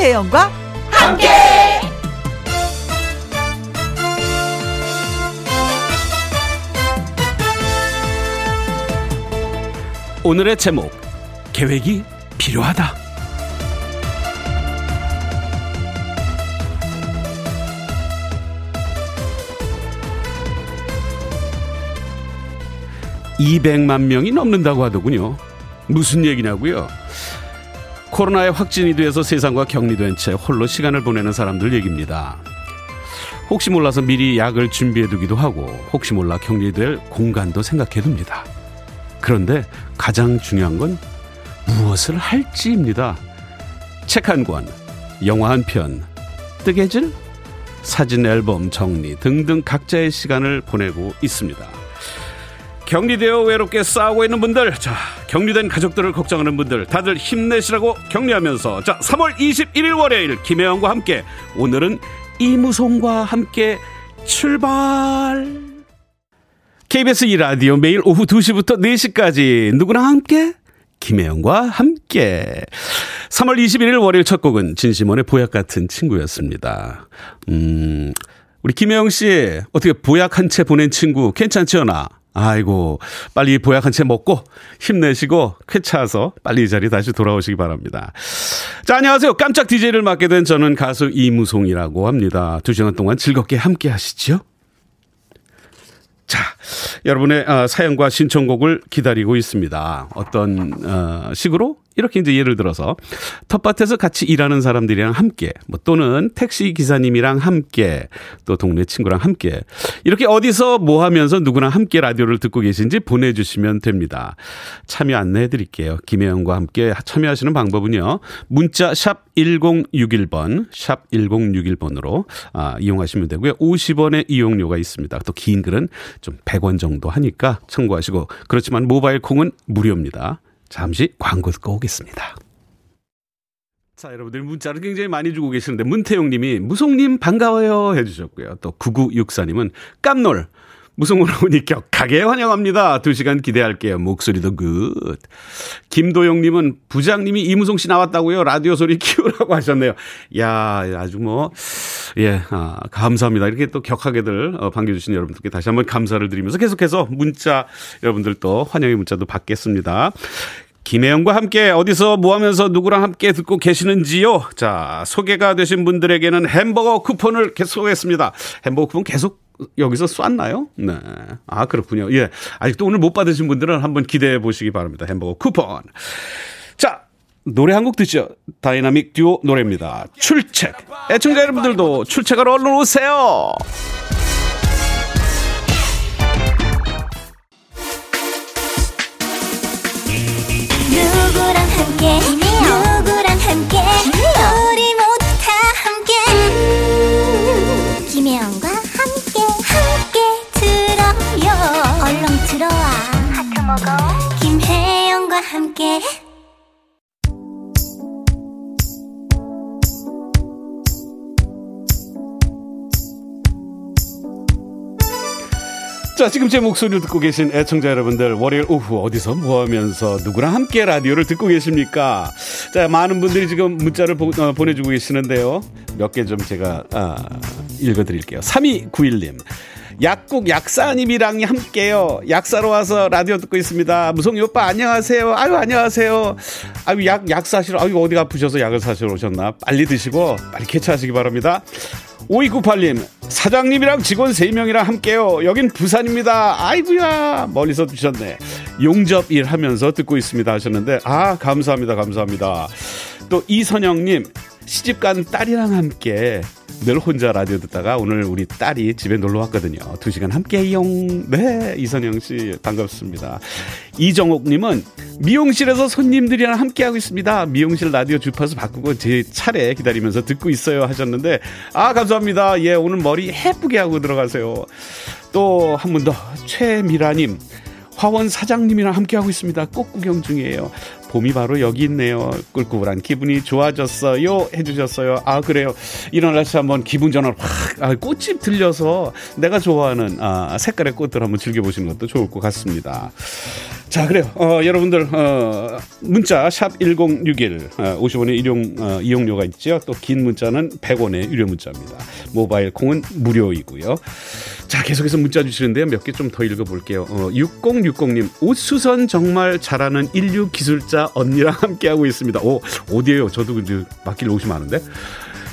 김혜영과 함께. 오늘의 제목 계획이 필요하다. (200만) 명이 넘는다고 하더군요 무슨 얘기냐고요 코로나에 확진이 돼서 세상과 격리된 채 홀로 시간을 보내는 사람들 얘기입니다. 혹시 몰라서 미리 약을 준비해 두기도 하고 혹시 몰라 격리될 공간도 생각해 둡니다. 그런데 가장 중요한 건 무엇을 할지입니다. 책 한 권, 영화 한 편, 뜨개질, 사진 앨범 정리 등등 각자의 시간을 보내고 있습니다. 격리되어 외롭게 싸우고 있는 분들, 자, 격리된 가족들을 걱정하는 분들, 다들 힘내시라고 격려하면서, 자, 3월 21일 월요일, 김혜영과 함께, 오늘은 이무송과 함께 출발! KBS 2라디오 매일 오후 2시부터 4시까지, 누구랑 함께? 김혜영과 함께. 3월 21일 월요일 첫 곡은 진심원의 보약 같은 친구였습니다. 음, 우리 김혜영 씨, 어떻게 보약 한 채 보낸 친구 괜찮지요, 나? 아이고, 빨리 보약 한 채 먹고 힘내시고 쾌차서 빨리 이 자리 다시 돌아오시기 바랍니다. 자, 안녕하세요. 깜짝 DJ를 맡게 된 저는 가수 이무송이라고 합니다. 두 시간 동안 즐겁게 함께 하시죠. 자, 여러분의 어, 사연과 신청곡을 기다리고 있습니다. 어떤 어, 식으로 이렇게 이제 예를 들어서 텃밭에서 같이 일하는 사람들이랑 함께 뭐 또는 택시 기사님이랑 함께 또 동네 친구랑 함께 이렇게 어디서 뭐 하면서 누구나 함께 라디오를 듣고 계신지 보내주시면 됩니다. 참여 안내해 드릴게요. 김혜영과 함께 참여하시는 방법은요. 문자 샵 1061번 샵 1061번으로 아, 이용하시면 되고요. 50원의 이용료가 있습니다. 또 긴 글은 좀 100원 정도 하니까 참고하시고 그렇지만 모바일 콩은 무료입니다. 잠시 광고 듣고 오겠습니다. 자, 여러분들 문자를 굉장히 많이 주고 계시는데 문태용 님이 무송님 반가워요 해 주셨고요. 또 9964님은 깜놀 무송으로 오니 격하게 환영합니다. 두 시간 기대할게요. 목소리도 good. 김도영님은 부장님이 이무송 씨 나왔다고요. 라디오 소리 키우라고 하셨네요. 야, 아주 뭐, 예, 아, 감사합니다. 이렇게 또 격하게들 어, 반겨주신 여러분들께 다시 한번 감사를 드리면서 계속해서 문자 여러분들 또 환영의 문자도 받겠습니다. 김혜영과 함께 어디서 뭐 하면서 누구랑 함께 듣고 계시는지요? 자, 소개가 되신 분들에게는 햄버거 쿠폰을 계속 쏘겠습니다. 햄버거 쿠폰 계속 여기서 쐈나요? 네. 아, 그렇군요. 예. 아직도 오늘 못 받으신 분들은 한번 기대해 보시기 바랍니다. 햄버거 쿠폰. 자, 노래 한 곡 듣죠. 다이나믹 듀오 노래입니다. 출첵. 애청자 여러분들도 출첵하러 얼른 오세요. 누구랑 함께 누구랑 함께 우리 모 김혜영과 함께 자, 지금 제 목소리를 듣고 계신 애청자 여러분들, 월요일 오후 어디서 뭐 하면서 누구랑 함께 라디오를 듣고 계십니까? 자, 많은 분들이 지금 문자를 보, 어, 보내주고 계시는데요. 몇 개 좀 제가, 아, 읽어드릴게요. 3291님. 약국 약사님이랑 함께요. 약사로 와서 라디오 듣고 있습니다. 무성이 오빠 안녕하세요. 아유 안녕하세요. 아유 약 약 사시러 아유 어디가 아프셔서 약을 사시러 오셨나? 빨리 드시고 빨리 캐치하시기 바랍니다. 5298님 사장님이랑 직원 3명이랑 함께요. 여긴 부산입니다. 아이구야 멀리서 주셨네. 용접 일 하면서 듣고 있습니다 하셨는데 아 감사합니다 감사합니다. 또 이선영님 시집간 딸이랑 함께 늘 혼자 라디오 듣다가 오늘 우리 딸이 집에 놀러 왔거든요. 두 시간 함께용. 네, 이선영 씨 반갑습니다. 이정옥님은 미용실에서 손님들이랑 함께하고 있습니다. 미용실 라디오 주파수 바꾸고 제 차례 기다리면서 듣고 있어요 하셨는데 아 감사합니다. 예, 오늘 머리 예쁘게 하고 들어가세요. 또 한 분 더 최미라님. 화원 사장님이랑 함께하고 있습니다. 꽃 구경 중이에요. 봄이 바로 여기 있네요. 꿀꿀한 기분이 좋아졌어요. 해주셨어요. 아, 그래요. 일어나서 한번 기분 전환 확, 아, 꽃집 들려서 내가 좋아하는, 아, 색깔의 꽃들 한번 즐겨보시는 것도 좋을 것 같습니다. 자, 그래요. 어, 여러분들, 어, 문자, 샵 1061, 어, 50원의 일용, 어, 이용료가 있죠. 또 긴 문자는 100원의 유료 문자입니다. 모바일 콩은 무료이고요. 자, 계속해서 문자 주시는데요. 몇 개 좀 더 읽어볼게요. 어, 6060님, 옷수선 정말 잘하는 인류 기술자 언니랑 함께하고 있습니다. 오, 어디에요? 저도 그 맡길 옷이 많은데.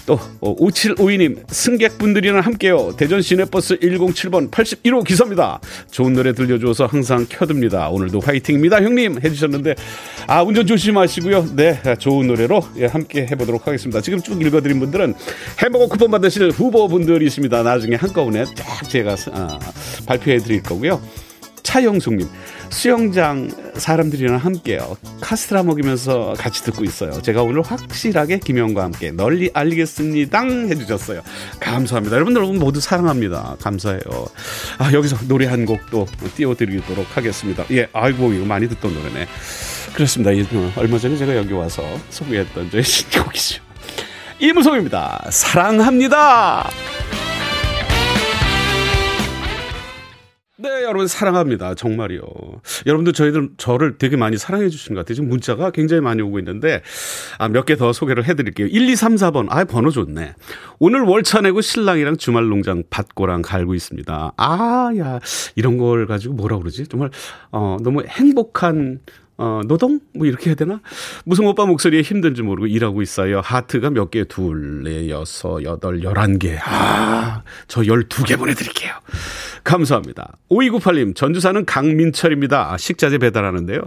또 5752님 어, 승객분들이랑 함께요. 대전 시내버스 107번 81호 기사입니다. 좋은 노래 들려줘서 항상 켜듭니다. 오늘도 화이팅입니다. 형님 해주셨는데 아 운전 조심하시고요. 네 좋은 노래로 예, 함께 해보도록 하겠습니다. 지금 쭉 읽어드린 분들은 햄버거 쿠폰 받으실 후보분들이십니다. 나중에 한꺼번에 쫙 제가 아, 발표해 드릴 거고요. 차영숙님 수영장 사람들이랑 함께요. 카스트라 먹이면서 같이 듣고 있어요. 제가 오늘 확실하게 김영과 함께 널리 알리겠습니다. 해주셨어요. 감사합니다. 여러분들 모두 사랑합니다. 감사해요. 아, 여기서 노래 한 곡도 띄워드리도록 하겠습니다. 예, 아이고, 이거 많이 듣던 노래네. 그렇습니다. 어, 얼마 전에 제가 여기 와서 소개했던 저의 신곡이죠. 이무송입니다. 사랑합니다. 네, 여러분 사랑합니다. 정말이요. 여러분들 저희들 저를 되게 많이 사랑해 주시는 것 같아요. 지금 문자가 굉장히 많이 오고 있는데 아, 몇 개 더 소개를 해 드릴게요. 1, 2, 3, 4번. 아, 번호 좋네. 오늘 월차 내고 신랑이랑 주말 농장 밭고랑 갈고 있습니다. 아, 야. 이런 걸 가지고 뭐라 그러지? 정말 어, 너무 행복한 어, 노동? 뭐 이렇게 해야 되나? 무슨 오빠 목소리에 힘든지 모르고 일하고 있어요. 하트가 몇 개? 둘, 넷, 여섯, 여덟, 열한 개. 아, 저 열두 개 보내드릴게요. 감사합니다. 5298님, 전주 사는 강민철입니다. 아, 식자재 배달하는데요.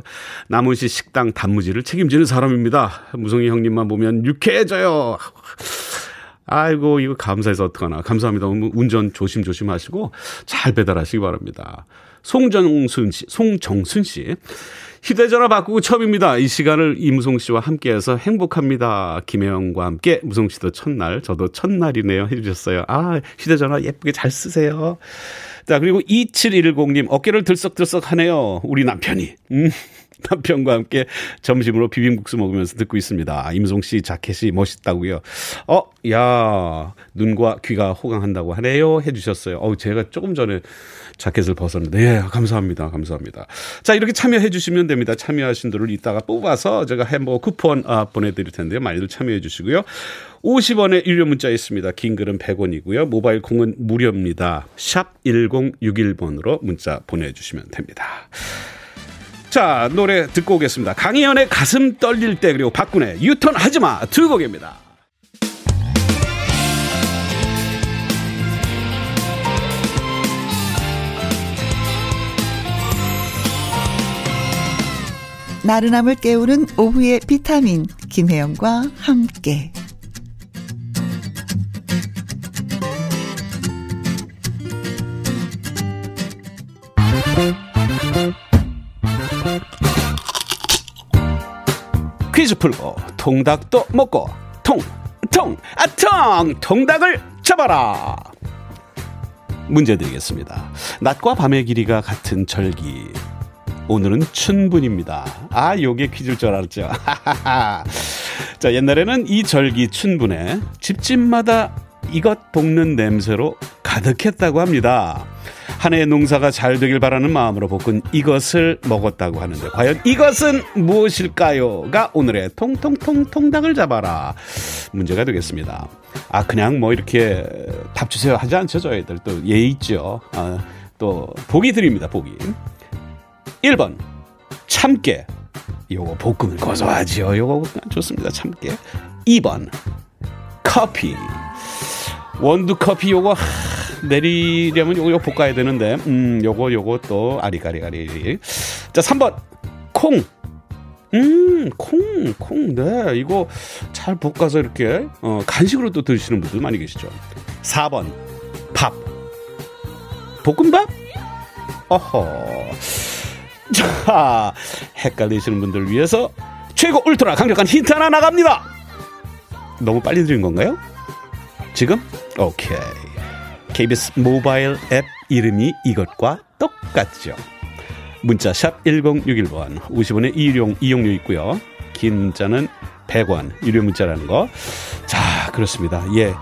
남은시 식당 단무지를 책임지는 사람입니다. 무성이 형님만 보면 유쾌해져요. 아이고, 이거 감사해서 어떡하나. 감사합니다. 운전 조심조심 하시고 잘 배달하시기 바랍니다. 송정순 씨, 송정순 씨. 휴대전화 바꾸고 처음입니다. 이 시간을 이무송 씨와 함께해서 행복합니다. 김혜영과 함께 무송 씨도 첫날, 저도 첫날이네요. 해주셨어요. 아, 휴대전화 예쁘게 잘 쓰세요. 자, 그리고 2710님, 어깨를 들썩들썩 하네요. 우리 남편이. 음. 남편과 함께 점심으로 비빔국수 먹으면서 듣고 있습니다. 임송 씨 자켓이 멋있다고요. 어, 야, 눈과 귀가 호강한다고 하네요. 해주셨어요. 어, 제가 조금 전에 자켓을 벗었는데, 예, 감사합니다. 감사합니다. 자, 이렇게 참여해 주시면 됩니다. 참여하신 분들을 이따가 뽑아서 제가 햄버거 쿠폰 아, 보내드릴 텐데요. 많이들 참여해 주시고요. 50원의 유료 문자 있습니다. 긴 글은 100원이고요. 모바일 콩은 무료입니다. 샵 1061번으로 문자 보내주시면 됩니다. 자, 노래 듣고 오겠습니다. 강희연의 가슴 떨릴 때 그리고 박군의 유턴 하지마 두 곡입니다. 나른함을 깨우는 오후의 비타민 김혜영과 함께 퀴즈 풀고 통닭도 먹고 통통 아통! 통닭을 잡아라! 문제 드리겠습니다. 낮과 밤의 길이가 같은 절기. 오늘은 춘분입니다. 아 요게 퀴즈일 줄 알았죠. 자 옛날에는 이 절기 춘분에 집집마다 이것 볶는 냄새로 가득했다고 합니다 한 해의 농사가 잘 되길 바라는 마음으로 볶은 이것을 먹었다고 하는데 과연 이것은 무엇일까요?가 오늘의 통통통 통닭을 잡아라 문제가 되겠습니다. 아 그냥 뭐 이렇게 답 주세요 하지 않죠 저희들 또 예의 있죠. 아, 또 보기 드립니다 보기. 1번 참깨 요거 볶으면 고소하지요. 요거 좋습니다 참깨. 2번 커피 원두 커피 요거 내리려면 요거, 볶아야 되는데 음 요거 요거 또 아리가리가리 자 3번 콩 음, 콩, 콩, 네. 이거 잘 볶아서 이렇게, 어, 간식으로 또 드시는 분들 많이 계시죠. 4번, 밥. 볶음밥? 어허. 자, 헷갈리시는 분들 위해서 최고 울트라 강력한 힌트 하나 나갑니다. 너무 빨리 드린 건가요? 지금? 오케이. KBS 모바일 앱 이름이 이것과 똑같죠. 문자 샵 1061번 50원의 이용, 이용료 있고요. 긴 문자는 100원 유료 문자라는 거. 자 그렇습니다. 예.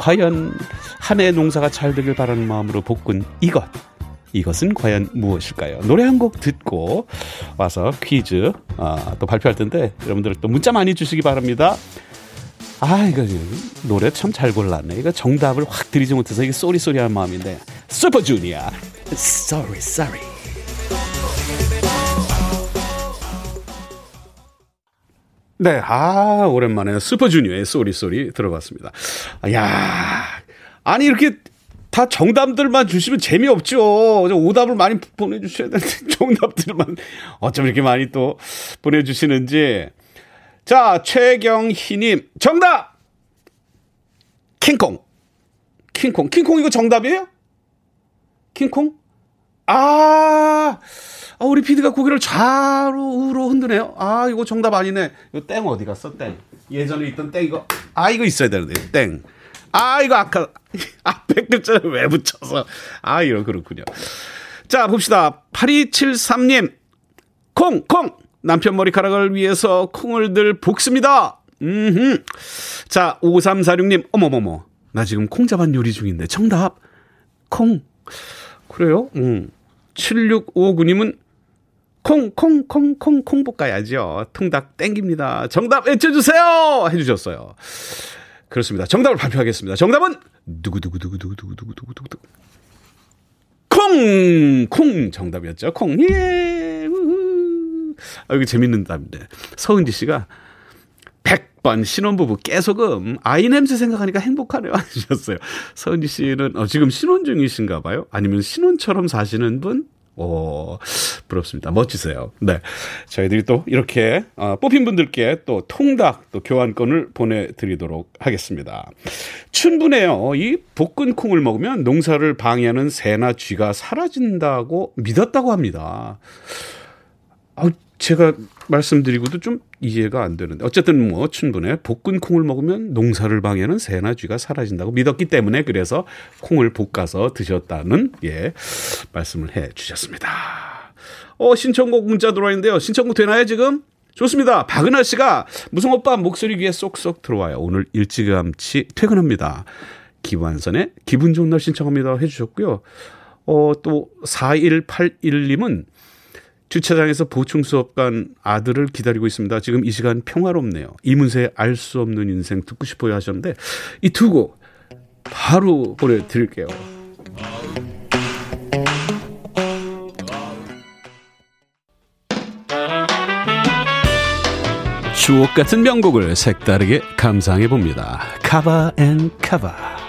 과연 한 해 농사가 잘 되길 바라는 마음으로 볶은 이것 이것은 과연 무엇일까요? 노래 한 곡 듣고 와서 퀴즈 아, 또 발표할 텐데 여러분들 또 문자 많이 주시기 바랍니다. 아 이거 노래 참 잘 골랐네. 이거 정답을 확 드리지 못해서 이게 sorry sorry한 마음인데 슈퍼주니어 Sorry Sorry. 네, 아 오랜만에 슈퍼주니어의 Sorry Sorry 들어봤습니다. 야, 아니 이렇게 다 정답들만 주시면 재미없죠. 오답을 많이 보내주셔야 되는데 정답들만 어쩜 이렇게 많이 또 보내주시는지. 자, 최경희님 정답. 킹콩. 킹콩. 킹콩 이거 정답이에요? 킹콩? 아, 아 우리 피디가 고개를 좌로 우로 흔드네요. 아, 이거 정답 아니네. 이거 땡 어디 갔어? 땡. 예전에 있던 땡 이거. 아, 이거 있어야 되는데. 땡. 아, 이거 아까 앞에 글자를 왜 붙여서. 아, 이거 그렇군요. 자, 봅시다. 8273님. 콩, 콩. 남편 머리카락을 위해서 콩을 들 볶습니다. 음 자, 5346님. 어머머머. 나 지금 콩 잡안 요리 중인데. 정답. 콩. 그래요? 음. 7659님은 콩, 콩, 콩, 콩, 콩 볶아야죠. 통닭 땡깁니다. 정답 외쳐주세요! 해주셨어요. 그렇습니다. 정답을 발표하겠습니다. 정답은 두구두구두구두구두구두구두구 콩! 콩! 정답이었죠. 콩. 예! 아, 이거 재밌는 답인데. 서은지 씨가 100번 신혼부부 깨소금 아이 냄새 생각하니까 행복하네요 하셨어요. 서은지 씨는 어, 지금 신혼 중이신가 봐요? 아니면 신혼처럼 사시는 분? 오, 부럽습니다. 멋지세요. 네. 저희들이 또 이렇게, 어, 뽑힌 분들께 또 통닭 또 교환권을 보내드리도록 하겠습니다. 춘분해요. 이 볶은 콩을 먹으면 농사를 방해하는 새나 쥐가 사라진다고 믿었다고 합니다. 아, 제가 말씀드리고도 좀 이해가 안 되는데 어쨌든 뭐 춘분에 볶은 콩을 먹으면 농사를 방해하는 새나 쥐가 사라진다고 믿었기 때문에 그래서 콩을 볶아서 드셨다는 예 말씀을 해 주셨습니다. 어 신청곡 문자 들어와 있는데요. 신청곡 되나요 지금? 좋습니다. 박은하 씨가 무슨 오빠 목소리 귀에 쏙쏙 들어와요. 오늘 일찌감치 퇴근합니다. 기완선의 기분 좋은 날 신청합니다 해주셨고요. 어, 또 4181님은 주차장에서 보충 수업 간 아들을 기다리고 있습니다. 지금 이 시간 평화롭네요. 이문세의 알 수 없는 인생 듣고 싶어요 하셨는데 이 두 곡 바로 보내드릴게요. 추억 같은 명곡을 색다르게 감상해 봅니다. cover and cover.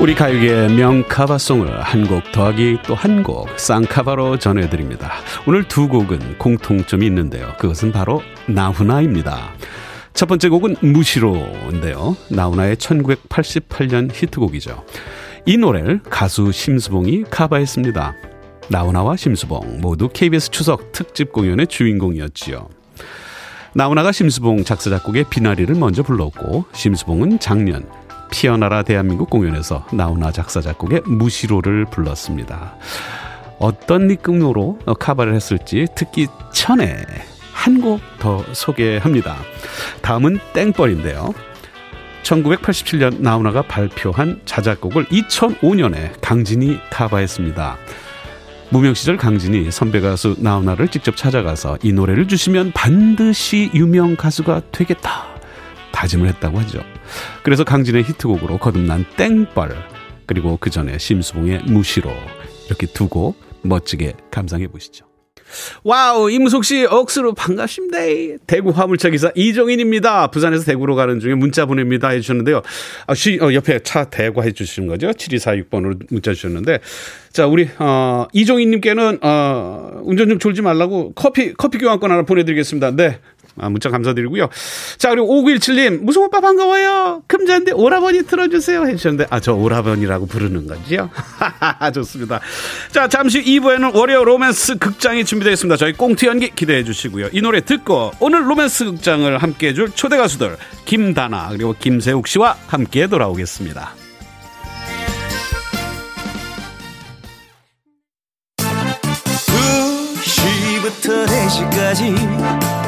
우리 가요계의 명cover song을 한 곡 더하기 또 한 곡 쌍cover로 전해드립니다. 오늘 두 곡은 공통점이 있는데요. 그것은 바로 나훈아입니다. 첫 번째 곡은 무시로인데요. 나훈아의 1988년 히트곡이죠. 이 노래를 가수 심수봉이 카바했습니다. 나훈아와 심수봉 모두 KBS 추석 특집 공연의 주인공이었지요. 나훈아가 심수봉 작사 작곡의 비나리를 먼저 불렀고 심수봉은 작년 피어나라 대한민국 공연에서 나훈아 작사 작곡의 무시로를 불렀습니다. 어떤 느낌으로 카바를 했을지 듣기 전에 한 곡 더 소개합니다. 다음은 땡벌인데요. 1987년 나훈아가 발표한 자작곡을 2005년에 강진이 카바했습니다. 무명 시절 강진이 선배 가수 나훈아를 직접 찾아가서 이 노래를 주시면 반드시 유명 가수가 되겠다 다짐을 했다고 하죠. 그래서 강진의 히트곡으로 거듭난 땡벌 그리고 그 전에 심수봉의 무시로 이렇게 두 곡 멋지게 감상해 보시죠. wow 이무송 씨 억수로 반갑습니다. 대구 화물차 기사 이종인입니다. 부산에서 대구로 가는 중에 문자 보냅니다 해주셨는데요. 아, 쉬, 어, 옆에 차 대구 해주시는 거죠. 7246번으로 문자 주셨는데 자 우리 어, 이종인님께는 어, 운전 좀 졸지 말라고 커피 커피 교환권 하나 보내드리겠습니다. 네 아, 문자 감사드리고요. 자, 그리고 5917님, 무송 오빠 반가워요. 금잔디 오라버니 틀어주세요. 해주셨는데, 아, 저 오라버니라고 부르는 거지요? 좋습니다. 자, 잠시 2부에는 월요 로맨스 극장이 준비되어 있습니다. 저희 꽁트 연기 기대해 주시고요. 이 노래 듣고 오늘 로맨스 극장을 함께 해줄 초대 가수들, 김다나, 그리고 김세욱 씨와 함께 돌아오겠습니다. 2시부터 4시까지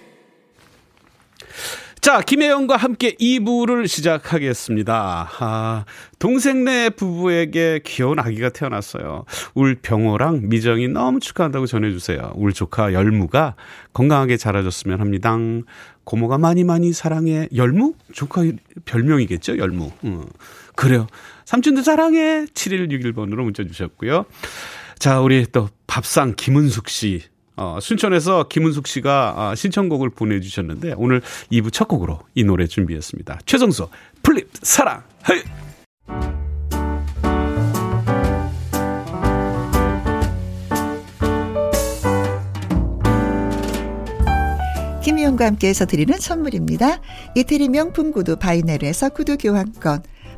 자, 김혜영과 함께 2부를 시작하겠습니다. 아, 동생네 부부에게 귀여운 아기가 태어났어요. 울 병호랑 미정이 너무 축하한다고 전해주세요. 울 조카 열무가 건강하게 자라줬으면 합니다. 고모가 많이 많이 사랑해. 열무? 조카 별명이겠죠, 열무. 음, 그래요. 삼촌도 사랑해. 7161번으로 문자 주셨고요. 자, 우리 또 밥상 김은숙 씨. 어, 순천에서 김은숙 씨가 아, 신청곡을 보내주셨는데 오늘 2부 첫 곡으로 이 노래 준비했습니다. 최성수 풀잎 사랑. hey. 김혜영과 함께해서 드리는 선물입니다. 이태리 명품 구두 바이네르에서 구두 교환권,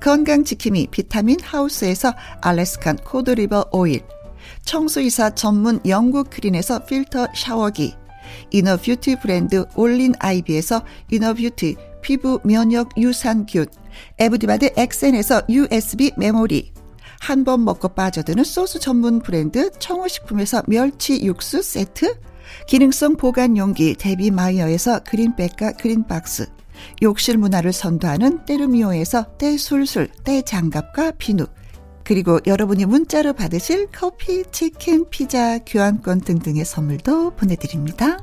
건강지킴이 비타민 하우스에서 Alaskan cod liver oil, 청소이사 전문 영구크린에서 필터 샤워기, inner beauty 브랜드 올린 아이비에서 inner beauty 피부 면역 유산균, 에브디바드 엑센에서 USB 메모리, 한 번 먹고 빠져드는 소스 전문 브랜드 청호식품에서 멸치 육수 세트, 기능성 보관 용기 데비 마이어에서 green bag과 green box, 욕실 문화를 선도하는 때르미오에서 때술술 때장갑과 비누, 그리고 여러분이 문자로 받으실 커피, 치킨, 피자, 교환권 등등의 선물도 보내드립니다.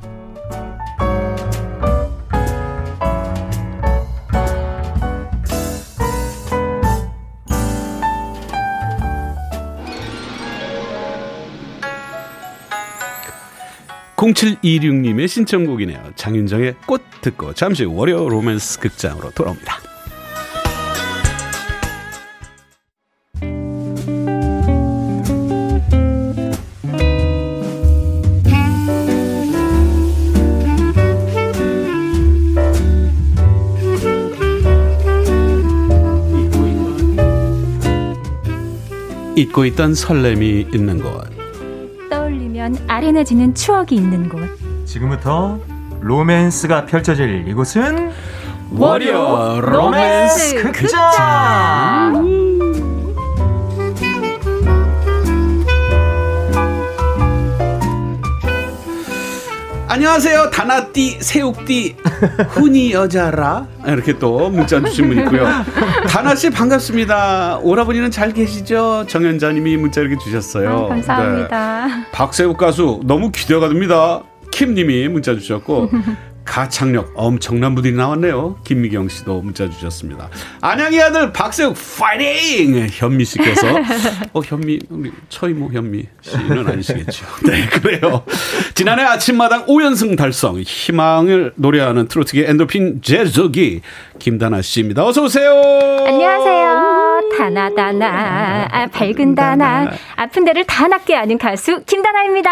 (0726님의) 신청곡이네요. 장윤정의 꽃 듣고 잠시 후 월요 로맨스 극장으로 돌아옵니다. 잊고 있던 설렘이 있는 곳 떠올리면 아련해지는 추억이 있는 곳. 지금부터 로맨스가 펼쳐질 이곳은 월요 로맨스 극장. 안녕하세요. 다나띠, 새옥띠, 훈이 여자라. 이렇게 또 문자 주신 분 있고요. 다나씨 반갑습니다. 오라버니는 잘 계시죠? 정현자님이 문자 이렇게 주셨어요. 아, 감사합니다. 네. 박세욱 가수 너무 기대가 됩니다. 킴님이 문자 주셨고. 가창력 엄청난 분들이 나왔네요. 김미경 씨도 문자 주셨습니다. 안양의 아들 박세욱 파이팅! 현미 씨께서 어 현미 처이모 현미 씨는 아니시겠죠. 네 그래요. 지난해 아침마당 5연승 달성 희망을 노래하는 트로트계 엔도핀 재즈기 김다나 씨입니다. 어서 오세요. 안녕하세요. 다나 다나 아, 밝은 다나 아픈 데를 다 낫게 아는 가수 김다나입니다.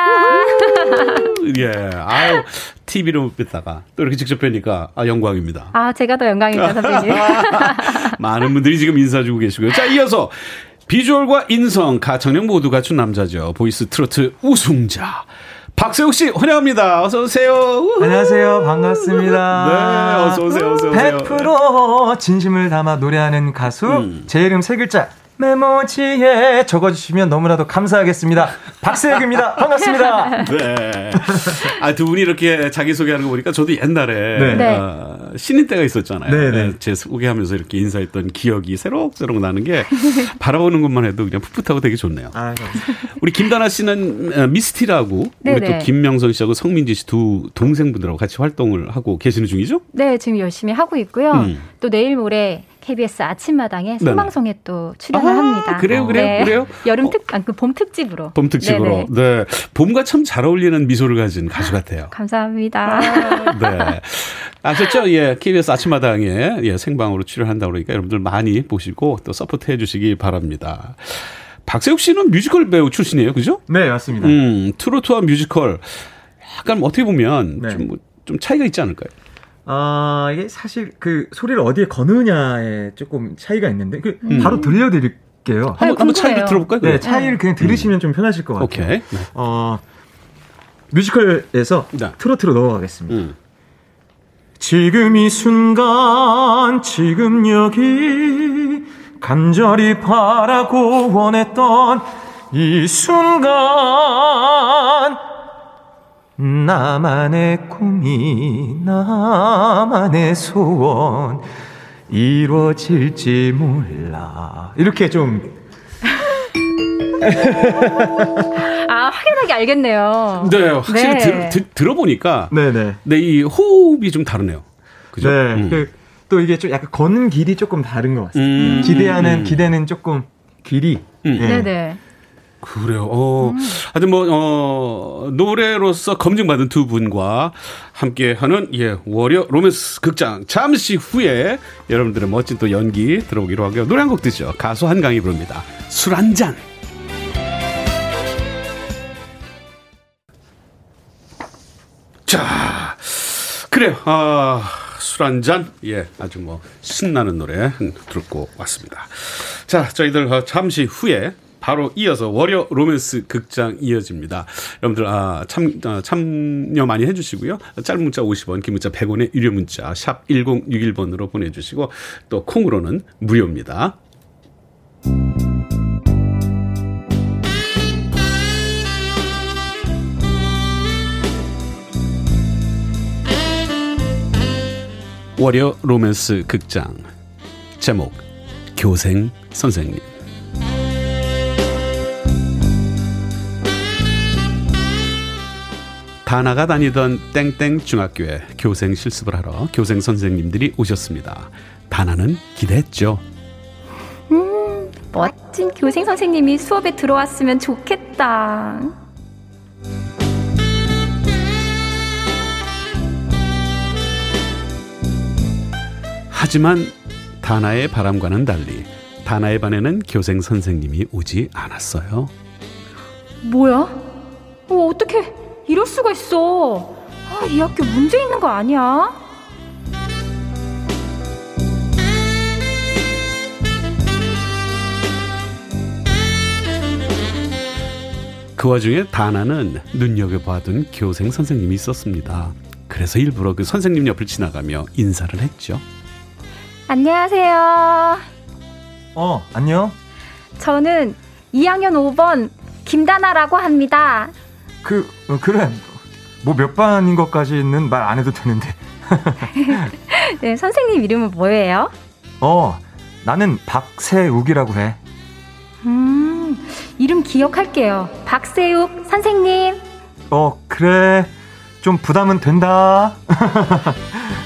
예, 아유 TV로 뵙다가 또 이렇게 직접 뵈니까 아 영광입니다. 아 제가 더 영광입니다 선배님. 많은 분들이 지금 인사 주고 계시고요. 자 이어서 비주얼과 인성 가창력 모두 갖춘 남자죠. 보이스 트로트 우승자. 박세욱 씨 환영합니다. 어서 오세요. 안녕하세요. 반갑습니다. 네, 어서 오세요. 어서 오세요. 100% 진심을 담아 노래하는 가수 음. 제 이름 세 글자 메모지에 적어주시면 너무나도 감사하겠습니다. 박세혁입니다. 반갑습니다. 네. 아, 두 분이 이렇게 자기소개하는 거 보니까 저도 옛날에 네. 네. 어, 신인 때가 있었잖아요. 네, 네. 제 소개하면서 이렇게 인사했던 기억이 새록새록 나는 게 바라보는 것만 해도 그냥 풋풋하고 되게 좋네요. 아, 우리 김다나 씨는 어, 미스티라고 우리. 또 김명선 씨하고 성민지 씨 두 동생분들하고 같이 활동을 하고 계시는 중이죠? 네 지금 열심히 하고 있고요. 음. 또 내일 모레 KBS 아침마당에 생방송에 또 출연을 아, 합니다. 그래요, 그래요, 네. 그래요? 여름 어. 특, 아니, 그봄 특집으로. 봄 특집으로. 네네. 네. 봄과 참 잘 어울리는 미소를 가진 가수 같아요. 감사합니다. 네. 아셨죠? 예. KBS 아침마당에 예, 생방으로 출연한다고 그러니까 여러분들 많이 보시고 또 서포트 해 주시기 바랍니다. 박세욱 씨는 뮤지컬 배우 출신이에요. 그죠? 네, 맞습니다. 음, 트로트와 뮤지컬 약간 어떻게 보면 네. 좀, 뭐좀 차이가 있지 않을까요? 아, 이게 사실 그 소리를 어디에 거느냐에 조금 차이가 있는데 그 음. 바로 들려드릴게요. 한번, 한번 차이를 궁금해요. 들어볼까요? 네, 그럼? 차이를 그냥 들으시면 좀 편하실 것 같아요. 오케이. 네. 어, 뮤지컬에서 네. 트로트로 넘어가겠습니다. 음. 지금 이 순간, 지금 여기, 간절히 바라고 원했던 이 순간, 나만의 꿈이, 나만의 소원, 이루어질지 몰라. 이렇게 좀, 아, 확연하게 알겠네요. 네, 확실히 네. 들, 들, 들 어보니까 네네. 네, 이 호흡이 좀 다르네요. 그죠? 네. 음. 그, 또 이게 좀 약간 걷는 길이 조금 다른 것 같습니다. 음. 기대하는, 음. 기대는 조금 길이. 음. 예. 네네. 그래요. 어, 하여튼 뭐, 어, 노래로서 검증받은 두 분과 함께 하는, 예, 월요 로맨스 극장. 잠시 후에 여러분들의 멋진 또 연기 들어오기로 하고요. 노래 한 곡 듣죠. 가수 한강이 부릅니다. 술 한 잔. 자, 그래요. 아, 술 한 잔. 예, 아주 뭐, 신나는 노래 듣고 왔습니다. 자, 저희들 어, 잠시 후에 바로 이어서 월요 로맨스 극장 이어집니다. 여러분들, 아, 참, 어, 참여 많이 해주시고요. 짧은 문자 50원, 긴 문자 100원의 유료 문자, 샵 1061번으로 보내주시고, 또 콩으로는 무료입니다. 월요 로맨스 극장 제목 교생 선생님 다나가 다니던 땡땡 중학교에 교생 실습을 하러 교생 선생님들이 오셨습니다. 다나는 기대했죠. 멋진 교생 선생님이 수업에 들어왔으면 좋겠다. 하지만 다나의 바람과는 달리 다나의 반에는 교생 선생님이 오지 않았어요. 뭐야? 어, 어떻게 이럴 수가 있어? 아, 이 학교 문제 있는 거 아니야? 그 와중에 다나는 눈여겨봐둔 교생 선생님이 있었습니다. 그래서 일부러 그 선생님 옆을 지나가며 인사를 했죠. 안녕하세요. 어, 안녕. 저는 2학년 5번 김다나라고 합니다. 그, 어, 그래. 뭐 몇 반인 것까지는 말 안 해도 되는데. 네, 선생님 이름은 뭐예요? 어, 나는 박세욱이라고 해. 음, 이름 기억할게요. 박세욱 선생님. 어, 그래. 좀 부담은 된다.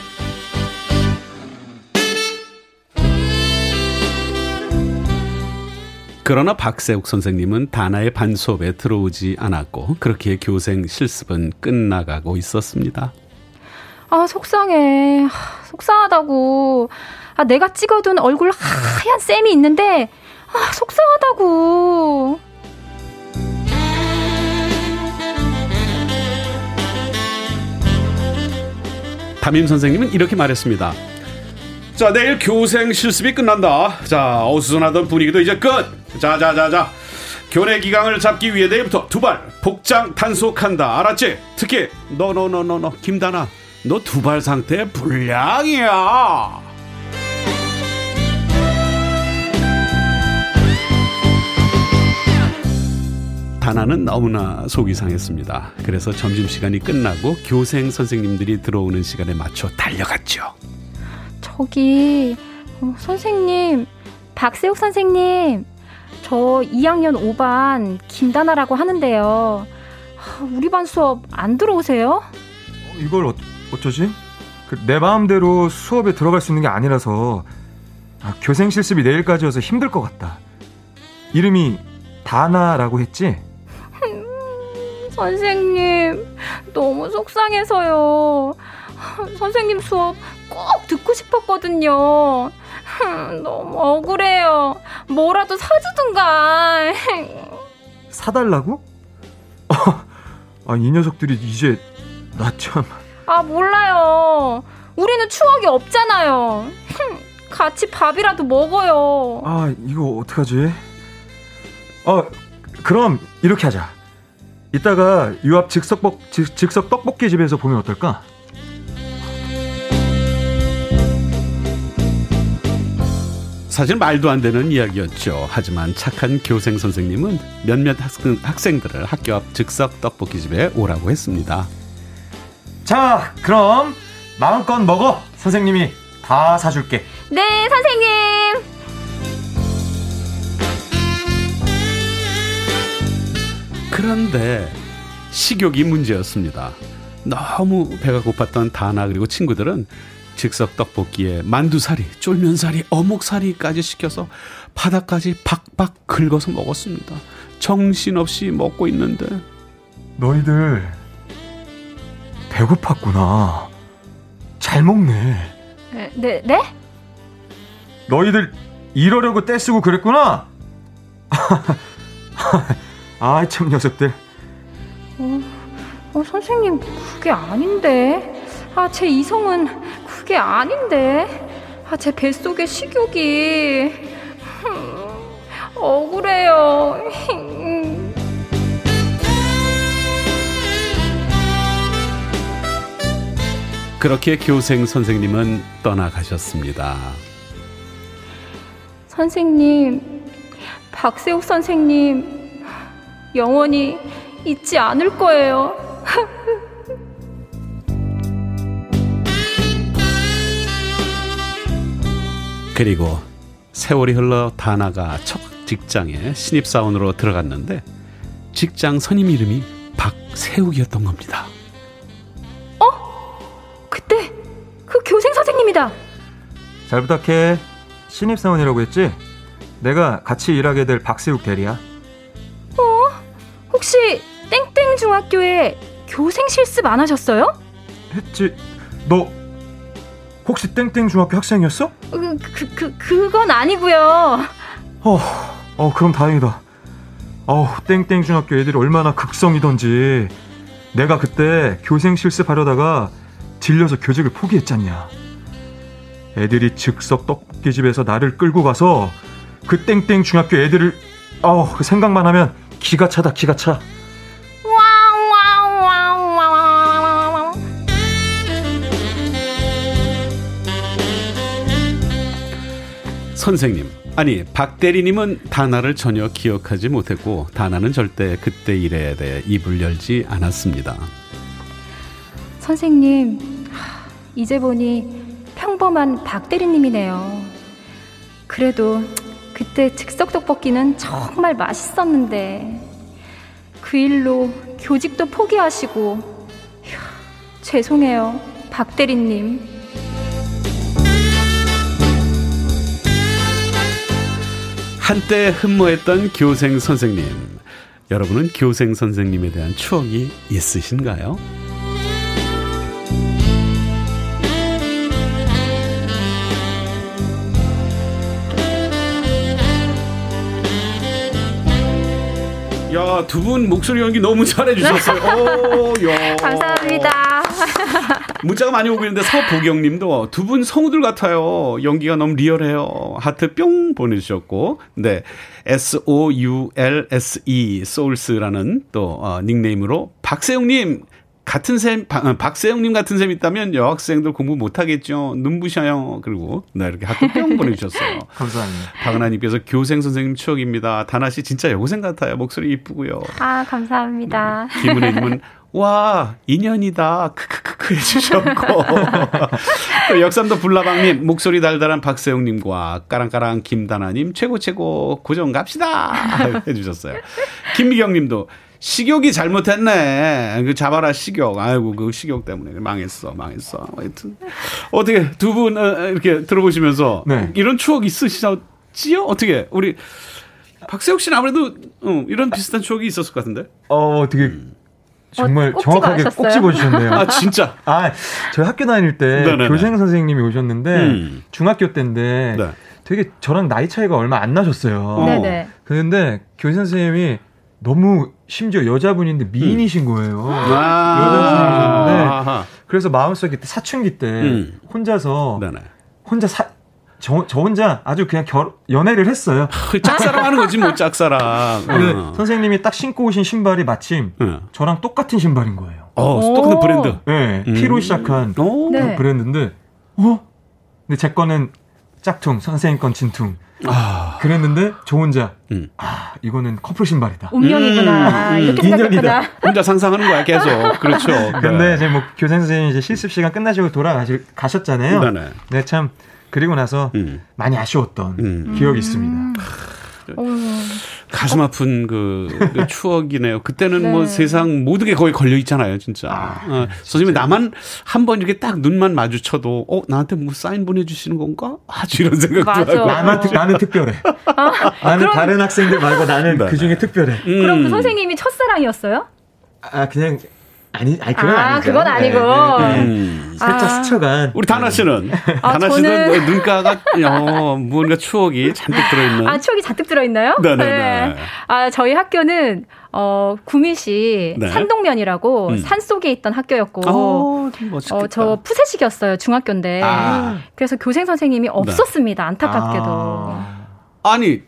그러나 박세욱 선생님은 다나의 반 수업에 들어오지 않았고 그렇게 교생 실습은 끝나가고 있었습니다. 아, 속상해. 하, 속상하다고. 아, 내가 찍어둔 얼굴 하얀 쌤이 있는데, 아, 속상하다고. 담임 선생님은 이렇게 말했습니다. 자, 내일 교생 실습이 끝난다. 자, 어수선하던 분위기도 이제 끝. 자, 자, 자, 자. 교내 기강을 잡기 위해 내일부터 두발 복장 단속한다. 알았지? 특히 너, 너, 너, 너, 너, 김다나. 너 두발 상태 불량이야. 다나는 너무나 속이 상했습니다. 그래서 점심시간이 끝나고 교생 선생님들이 들어오는 시간에 맞춰 달려갔죠. 저기, 어, 선생님, 박세욱 선생님, 저 2학년 5반 김다나라고 하는데요. 하, 우리 반 수업 안 들어오세요? 이걸 어, 어쩌지? 그 내 마음대로 수업에 들어갈 수 있는 게 아니라서 아, 교생 실습이 내일까지여서 힘들 것 같다. 이름이 다나라고 했지? 선생님, 너무 속상해서요. 선생님 수업 꼭 듣고 싶었거든요. 너무 억울해요. 뭐라도 사주든가. 사달라고? 아, 이 녀석들이 이제 나 참. 아, 몰라요. 우리는 추억이 없잖아요. 같이 밥이라도 먹어요. 아, 이거 어떡하지? 어, 그럼 이렇게 하자. 이따가 유압 즉석, 즉, 즉석 떡볶이 집에서 보면 어떨까? 사실 말도 안 되는 이야기였죠. 하지만 착한 교생 선생님은 몇몇 학생, 학생들을 학교 앞 즉석 떡볶이집에 오라고 했습니다. 자, 그럼 마음껏 먹어. 선생님이 다 사줄게. 네, 선생님. 그런데 식욕이 문제였습니다. 너무 배가 고팠던 다나 그리고 친구들은 즉석 떡볶이에 만두사리, 쫄면사리, 어묵사리까지 시켜서 바닥까지 박박 긁어서 먹었습니다. 정신없이 먹고 있는데 너희들 배고팠구나. 잘 먹네. 네, 네? 네? 너희들 이러려고 떼쓰고 그랬구나. 아, 참 녀석들. 어, 어, 선생님, 그게 아닌데. 아, 제 이성은 그게 아닌데. 아, 제 뱃속의 식욕이. 흠, 억울해요. 그렇게 교생 선생님은 떠나가셨습니다. 선생님, 박세욱 선생님, 영원히 잊지 않을 거예요. 그리고 세월이 흘러 다나가 첫 직장에 신입사원으로 들어갔는데 직장 선임 이름이 박세욱이었던 겁니다. 그때 그 교생 선생님이다. 잘 부탁해. 신입사원이라고 했지? 내가 같이 일하게 될 박세욱 대리야. 혹시 땡땡 중학교에 교생 실습 안 하셨어요? 했지. 너 혹시 땡땡 중학교 학생이었어? 그, 그, 그 그건 아니고요. 어, 어 그럼 다행이다. 어우, 땡땡 중학교 애들이 얼마나 극성이던지. 내가 그때 교생 실습하려다가 질려서 교직을 포기했잖냐. 애들이 즉석 떡볶이집에서 나를 끌고 가서 그 땡땡 중학교 애들을 그 생각만 하면 기가 차다 기가 차. 선생님, 아니 박 대리님은 다나를 전혀 기억하지 못했고 다나는 절대 그때 일에 대해 입을 열지 않았습니다. 선생님, 하, 이제 보니 평범한 박 대리님이네요. 그래도 그때 즉석 떡볶이는 정말 맛있었는데 그 일로 교직도 포기하시고 휴, 죄송해요, 박 대리님. 한때 흠모했던 교생 선생님. 여러분은 교생 선생님에 대한 추억이 있으신가요? 야, 두 분 목소리 연기 너무 잘해주셨어요. 오, 야. 감사합니다. 문자가 많이 오고 있는데 서보경 님도 두 분 성우들 같아요. 연기가 너무 리얼해요. 하트 뿅 보내주셨고, 네. S-O-U-L-S-E, 소울스라는 또, 어, 닉네임으로 박세욱 님, 같은 쌤, 박, 박세욱 님 같은 쌤 있다면 여학생들 공부 못하겠죠. 눈부셔요. 그리고, 네, 이렇게 하트 뿅 보내주셨어요. 감사합니다. 박은하님께서 교생 선생님 추억입니다. 다나 씨 진짜 여고생 같아요. 목소리 이쁘고요. 아, 감사합니다. 김은혜님은 와, 인연이다. 크크크크 해주셨고. 또 역삼도 불나방님, 목소리 달달한 박세영님과 까랑까랑 김다나님, 최고 최고 고정 갑시다. 해주셨어요. 김미경님도 식욕이 잘못했네. 그 잡아라 식욕. 아이고 그 식욕 때문에 망했어, 망했어. 하여튼 어떻게 두분 어, 이렇게 들어보시면서 네. 이런 추억 있으시지요? 어떻게 우리 박세욱 씨는 아무래도 어, 이런 비슷한 추억이 있었을 것 같은데. 어, 되게 정말 어, 꼭 정확하게? 꼭 집어주셨네요. 아 진짜. 아, 저희 학교 다닐 때 네네네. 교생 선생님이 오셨는데 음. 중학교 때인데 네. 되게 저랑 나이 차이가 얼마 안 나셨어요. 어. 네네. 그런데 교생 선생님이 너무 심지어 여자분인데 미인이신 거예요. 아. 여자분이셨는데. 그래서 마음속에 사춘기 때 음. 혼자서 네네. 혼자 사, 저, 저 혼자 아주 그냥 결, 연애를 했어요. 그 짝사랑 하는 거지 뭐 짝사랑. 어. 선생님이 딱 신고 오신 신발이 마침 어. 저랑 똑같은 신발인 거예요. 어, 똑같은 오. 브랜드. 네, 음. T로 시작한 오. 네. 브랜드인데, 어? 근데 제 거는 짝퉁, 선생님 건 진퉁. 아. 그랬는데 저 혼자 음. 아 이거는 커플 신발이다. 운명이구나. 음, 이렇게 인연이다. 생각했구나. 혼자 상상하는 거야 계속. 그렇죠. 근데 네. 이제 뭐 교생 선생님 이제 실습 시간 끝나시고 돌아가시 가셨잖아요. 네네. 네, 참 그리고 나서 음. 많이 아쉬웠던 음. 기억이 있습니다. 어, 가슴 아픈 그, 그 추억이네요. 그때는 네. 뭐 세상 모든 게 거의 걸려 있잖아요, 진짜. 어, 선생님이 나만 한 번 이렇게 딱 눈만 마주쳐도 어 나한테 뭐 사인 보내주시는 건가? 아주 이런 생각도 맞아. 하고. 나는, 특- 나는 특별해. 나는 그럼- 다른 학생들 말고 나는 네. 그 중에 특별해. 그럼 음. 그 선생님이 첫사랑이었어요? 아 그냥 아니 아니 그건 아, 아니죠. 그건 아니고. 음. 살짝 아. 스쳐간. 우리 다나 씨는 아, 다나 씨는 저는- 눈가가 어, 무언가 추억이 잔뜩 들어있는. 아, 추억이 잔뜩 들어있나요? 네네네. 아, 저희 학교는, 어, 구미시 네. 산동면이라고 음. 산 속에 있던 학교였고, 어, 멋있겠다. 어, 저 푸세식이었어요, 중학교인데. 아. 그래서 교생 선생님이 없었습니다, 안타깝게도. 아. 아니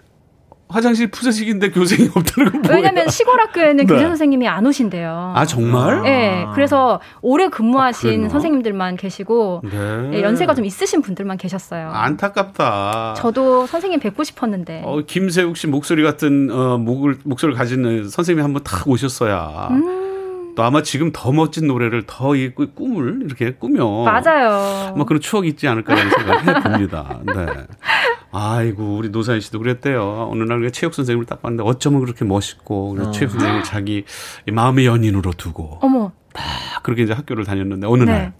화장실 푸세식인데 교생이 없다는 건 뭐예요? 왜냐면 시골 학교에는 네. 교생 선생님이 안 오신대요. 아 정말? 네, 그래서 오래 근무하신 그랬나? 선생님들만 계시고, 네. 예, 연세가 좀 있으신 분들만 계셨어요. 안타깝다. 저도 선생님 뵙고 싶었는데. 어, 김세욱 씨 목소리 같은 어, 목을 목소리를 가진 선생님이 한번 탁 오셨어야. 음. 또 아마 지금 더 멋진 노래를 더 이 꿈을 이렇게 꾸며. 맞아요. 아마 그런 추억이 있지 않을까라는 생각을 해봅니다. 네. 아이고 우리 노사연 씨도 그랬대요. 어느 날 체육 선생님을 딱 봤는데 어쩌면 그렇게 멋있고 그래서 체육 선생님을 자기 마음의 연인으로 두고 어머, 딱 그렇게 이제 학교를 다녔는데 어느 네. 날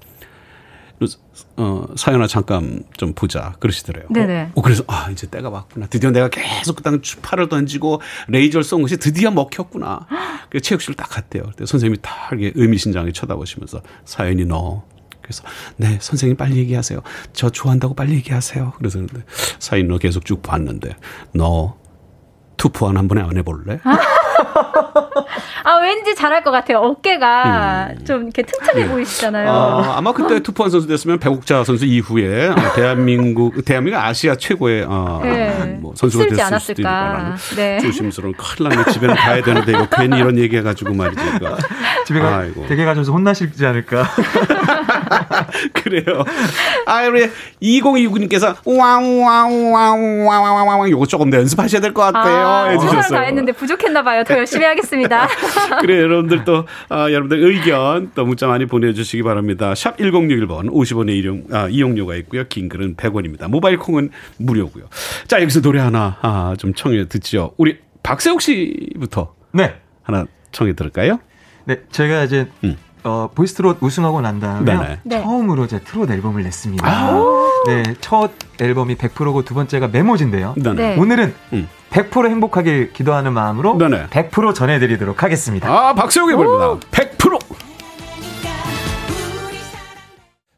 어, 사연아 잠깐 좀 보자 그러시더래요. 네네. 어, 그래서 아 이제 때가 왔구나. 드디어 내가 계속 그 땅 팔을 던지고 레이저를 쏜 것이 드디어 먹혔구나. 그래서 체육실을 딱 갔대요. 그때 선생님이 딱 이렇게 의미심장하게 쳐다보시면서 사연이 너. 그래서 네 선생님 빨리 얘기하세요. 저 좋아한다고 빨리 얘기하세요. 그래서 너 계속 쭉 봤는데 너 투포한 한 번에 안 해볼래? 아, 왠지 잘할 것 같아요. 어깨가 좀 이렇게 튼튼해 보이시잖아요. 어, 아마 그때 투포한 선수 됐으면 배국자 선수 이후에 어, 대한민국 대한민국 아시아 최고의 어, 네. 뭐 선수가 됐을 수도 있는 않았을까. 거라는 네. 조심스러운 큰일 났네 집에는 가야 되는데 이거 괜히 이런 얘기해가지고 말이지 이거. 집에 가. 댁에 가셔서 혼나시지 않을까. 그래요. 아 우리 2029님께서 와우와우와우와우와우 요거 조금 더 연습하셔야 될 것 같아요 아, 최선을 해주셨어요. 다 했는데 부족했나 봐요. 더 열심히 하겠습니다. 그래 여러분들 또 아, 여러분들 의견 또 문자 많이 보내주시기 바랍니다. 샵 1061번 50원의 이용, 아, 이용료가 있고요. 긴 글은 100원입니다. 모바일 콩은 무료고요. 자 여기서 노래 하나 아, 좀 청해 듣죠. 우리 박세욱 씨부터 네. 하나 청해 들을까요? 네, 제가 이제 음. 어, 보이스트롯 우승하고 난 다음에 네네. 네. 처음으로 제 트롯 앨범을 냈습니다. 아. 네, 첫 앨범이 100%고 두 번째가 메모지인데요. 네네. 네. 오늘은 음. 100% 행복하길 기도하는 마음으로 네네. 100% 전해드리도록 하겠습니다. 아, 박세욱이 부릅니다.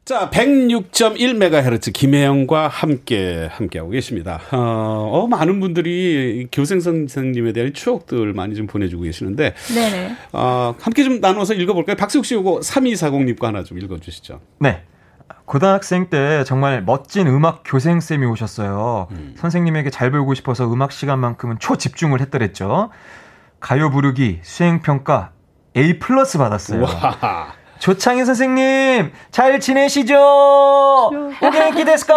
자, 106.1MHz 김혜영과 함께, 함께하고 계십니다. 어, 어, 많은 분들이 교생 선생님에 대한 추억들 많이 좀 보내주고 계시는데, 네네. 어, 함께 좀 나눠서 읽어볼까요? 박세욱 씨 요거 3240님 거 하나 좀 읽어주시죠. 네. 고등학생 때 정말 멋진 음악 교생쌤이 오셨어요. 선생님에게 잘 배우고 싶어서 음악 시간만큼은 초집중을 했더랬죠. 가요 부르기, 수행평가 A 플러스 받았어요. 와. 조창희 선생님, 잘 지내시죠? 오겐키 데스까?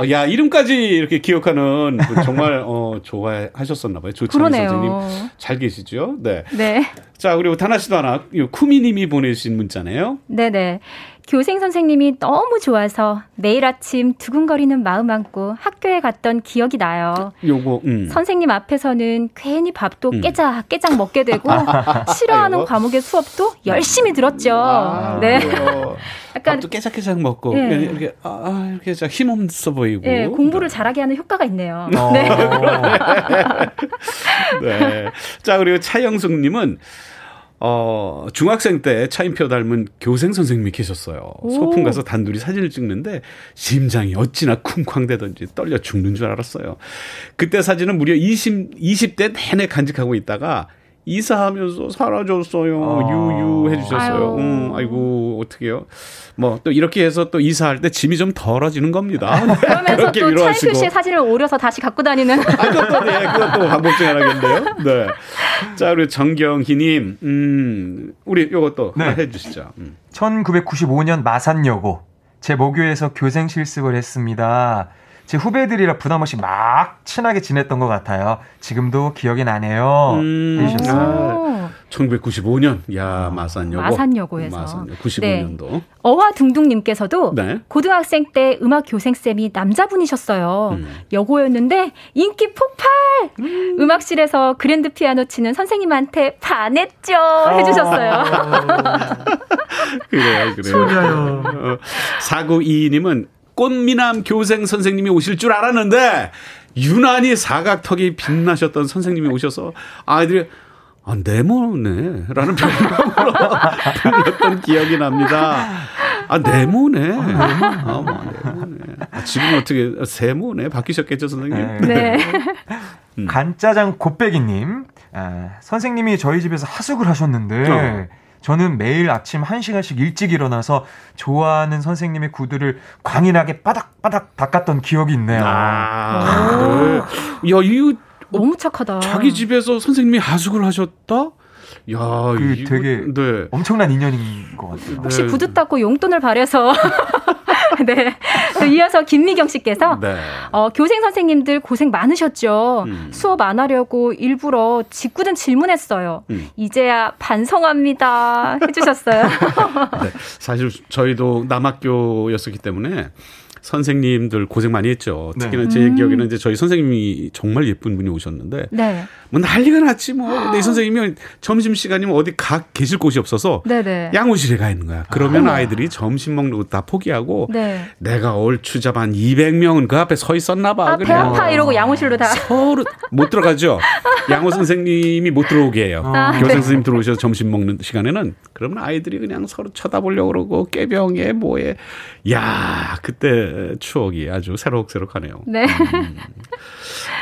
어, 야 이름까지 이렇게 기억하는 분 정말 어, 좋아하셨었나 봐요. 조찬희 그러네요. 선생님 잘 계시죠? 네. 네. 자 그리고 다나 씨도 하나 이 쿠미님이 보내주신 문자네요. 네네. 교생 선생님이 너무 좋아서 매일 아침 두근거리는 마음 안고 학교에 갔던 기억이 나요. 요거 음. 선생님 앞에서는 괜히 밥도 음. 깨작 깨작 먹게 되고 싫어하는 아이고. 과목의 수업도 열심히 들었죠. 아, 네. 약간 밥도 깨작깨작 먹고 예. 이렇게 아, 아, 이렇게 자 힘없어 보이고. 예, 공부를 잘하게 하는 효과가 있네요. 어. 네. 네. 자, 그리고 차영숙님은 어, 중학생 때 차인표 닮은 교생 선생님이 계셨어요. 오. 소풍 가서 단둘이 사진을 찍는데 심장이 어찌나 쿵쾅대던지 떨려 죽는 줄 알았어요. 그때 사진은 무려 20, 20대 내내 간직하고 있다가 이사하면서 사라졌어요. 아. 유유 해주셨어요. 아유. 음, 아이고, 어떡해요. 뭐, 또 이렇게 해서 또 이사할 때 짐이 좀 덜어지는 겁니다. 그러면서 그렇게 또 위로하시고. 차인표 씨의 사진을 오려서 다시 갖고 다니는 아, 그것도, 네, 그것도 방법 중 하나겠는데요. 네. 자, 우리 정경희님, 음, 우리 요것도 네. 해주시죠. 음. 1995년 마산여고 제 모교에서 교생 실습을 했습니다. 제 후배들이라 부담 없이 막 친하게 지냈던 것 같아요. 지금도 기억이 나네요. 음. 해주셨어요. 오. 1995년, 야, 마산여고. 마산여고에서. 마산여고, 95년도. 어화 둥둥님께서도 네. 고등학생 때 음악 교생 쌤이 남자분이셨어요. 음. 여고였는데 인기 폭발! 음. 악실에서 그랜드 피아노 치는 선생님한테 반했죠. 해주셨어요. 그래요, 그래요. 소녀요. 어, 4922님은 꽃미남 교생 선생님이 오실 줄 알았는데, 유난히 사각턱이 빛나셨던 선생님이 오셔서 아이들이 아, 네모네. 라는 별명으로 불렀던 기억이 납니다. 아, 네모네. 아, 뭐, 네모네. 아, 지금 어떻게, 세모네. 바뀌셨겠죠, 선생님? 네. 네. 음. 간짜장 곱빼기님, 아, 선생님이 저희 집에서 하숙을 하셨는데, 어. 저는 매일 아침 1시간씩 일찍 일어나서 좋아하는 선생님의 구두를 광인하게 바닥바닥 닦았던 기억이 있네요. 아, 네. 야, 이거 너무 착하다. 자기 집에서 선생님이 하숙을 하셨다? 야, 그 이거, 되게 네. 엄청난 인연인 것 같아요. 혹시 네. 구두 닦고 용돈을 바래서. 네. 또 이어서 김미경 씨께서 네. 어, 교생 선생님들 고생 많으셨죠. 음. 수업 안 하려고 일부러 짓궂은 질문했어요. 음. 이제야 반성합니다. 해주셨어요. 네. 사실 저희도 남학교였었기 때문에 선생님들 고생 많이 했죠. 네. 특히나 제 음. 기억에는 이제 저희 선생님이 정말 예쁜 분이 오셨는데 네. 뭐 난리가 났지 뭐. 근데 이 선생님이 점심 시간이면 어디 가 계실 곳이 없어서 네네. 양호실에 가 있는 거야. 그러면 아 이들이 점심 먹는 거 다 포기하고 네. 내가 얼추 잡아 한 200명은 그 앞에 서 있었나 봐. 아, 배 그냥. 아파 이러고 양호실로 다. 서로 못 들어가죠. 양호 선생님이 못 들어오게 해요. 아, 교생 네. 선생님 들어오셔서 점심 먹는 시간에는 그러면 아이들이 그냥 서로 쳐다보려고 그러고 깨병에 뭐에 야 그때 추억이 아주 새록새록하네요. 네.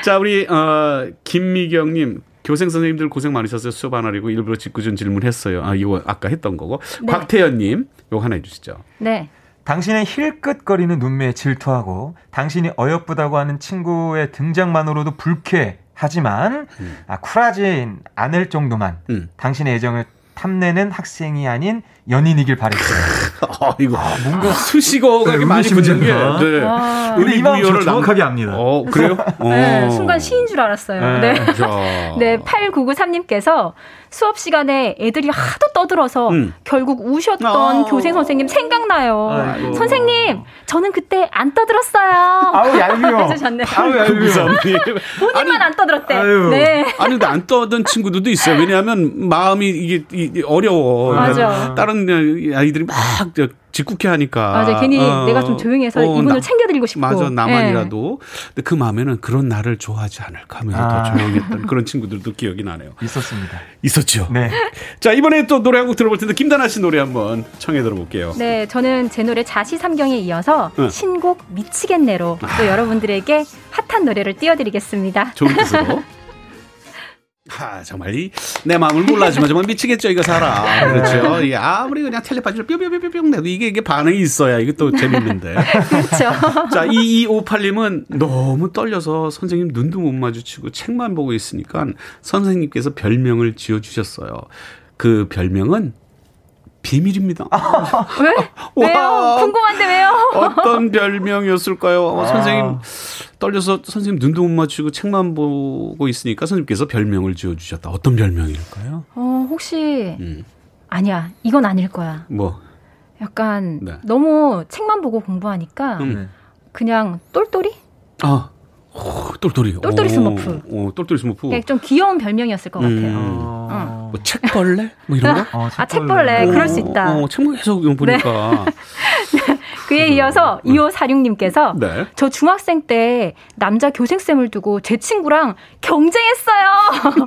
자 우리 어, 김미경 님 교생 선생님들 고생 많으셨어요. 수업 안 하려고 일부러 짓궂은 질문했어요. 아 이거 아까 했던 거고. 네. 곽태연님 이거 하나 해주시죠. 네. 당신의 힐끗거리는 눈매에 질투하고 당신이 어여쁘다고 하는 친구의 등장만으로도 불쾌하지만 아, 쿨하진 않을 정도만 음. 당신의 애정을 탐내는 학생이 아닌 연인이길 바랬어요. 아 이거 뭔가 수식어가 네, 많이 붙는 게. 음료수입니다. 네. 와. 근데 이 마음 의미부여를 저 정확하게 압니다. 어 그래요? 네, 어. 순간 시인 줄 알았어요. 네. 네. 자. 네, 8993님께서 수업 시간에 애들이 하도 떠들어서 음. 결국 우셨던 아. 교생 선생님 생각나요. 아이고. 선생님, 저는 그때 안 떠들었어요. 아우 얄미워. 해주셨네요. 아우 얄미워. 본인만 안 떠들었대. 아유. 네. 아니 근데 안 떠던 친구들도 있어요. 왜냐하면 마음이 이게, 이게 어려워. 맞아. 다른 아이들이 막 저, 짓궂게 하니까. 맞아, 괜히 어, 내가 좀 조용히 해서 어, 이분을 나- 챙겨드리고 싶고. 맞아, 네. 나만이라도. 근데 그 마음에는 그런 나를 좋아하지 않을까 하면서 아. 더 조용했던 그런 친구들도 기억이 나네요. 있었습니다. 있었죠. 네. 자, 이번에 또 노래 한 곡 들어볼 텐데 김다나 씨 노래 한번 청해 들어볼게요. 네, 저는 제 노래 자시삼경에 이어서 응. 신곡 미치겠네로 아. 또 여러분들에게 핫한 노래를 띄워드리겠습니다. 좋은 뜻으로. 하, 정말 이 내 마음을 몰라주면 정말 미치겠죠 이거 사람. 그렇죠? 이게 아무리 그냥 텔레파시로 뿅뿅뿅뿅 내도 이게 이게 반응이 있어야 이게 또 재밌는데. 그렇죠. 자 2258님은 너무 떨려서 선생님 눈도 못 마주치고 책만 보고 있으니까 선생님께서 별명을 지어주셨어요. 그 별명은 비밀입니다. 왜? 왜요? 궁금한데 왜요? 어떤 별명이었을까요? 어, 선생님 떨려서 선생님 눈도 못 맞추고 책만 보고 있으니까 선생님께서 별명을 지어주셨다. 어떤 별명일까요? 어, 혹시 음. 아니야. 이건 아닐 거야. 뭐 약간 네. 너무 책만 보고 공부하니까 음. 그냥 똘똘이? 아, 오, 똘똘이. 똘똘이 오, 스머프. 오, 똘똘이 스머프. 그냥 좀 귀여운 별명이었을 것 같아요. 어. 뭐 책벌레? 뭐 이런 거? 어, 아, 책벌레. 그럴 수 있다. 어, 책만 계속 보니까. 그에 이어서 2546님께서 네. 저 중학생 때 남자 교생쌤을 두고 제 친구랑 경쟁했어요.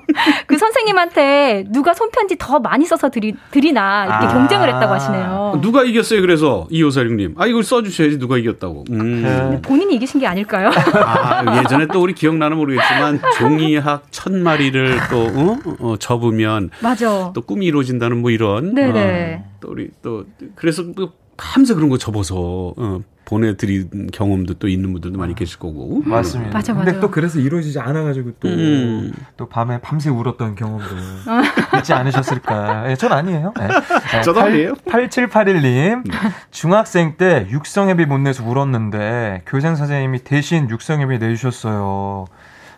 그 선생님한테 누가 손편지 더 많이 써서 드리, 드리나 이렇게 아. 경쟁을 했다고 하시네요. 누가 이겼어요? 그래서 2546님. 아 이걸 써주셔야지 누가 이겼다고. 음. 네. 본인이 이기신 게 아닐까요? 아, 예전에 또 우리 기억나는 모르겠지만 종이학 천 마리를 또 어? 어, 접으면 맞아. 또 꿈이 이루어진다는 뭐 이런. 네네. 어, 또 우리 또 그래서 또 밤새 그런 거 접어서 어, 보내드린 경험도 또 있는 분들도 많이 계실 거고. 맞습니다. 맞아, 근데 맞아. 또 그래서 이루어지지 않아가지고 또, 음. 또 밤에 밤새 울었던 경험도 있지 않으셨을까. 예, 전 아니에요. 네. 네, 저도 아니에요. 8781님. 중학생 때 육성회비 못 내서 울었는데 교생 선생님이 대신 육성회비 내주셨어요.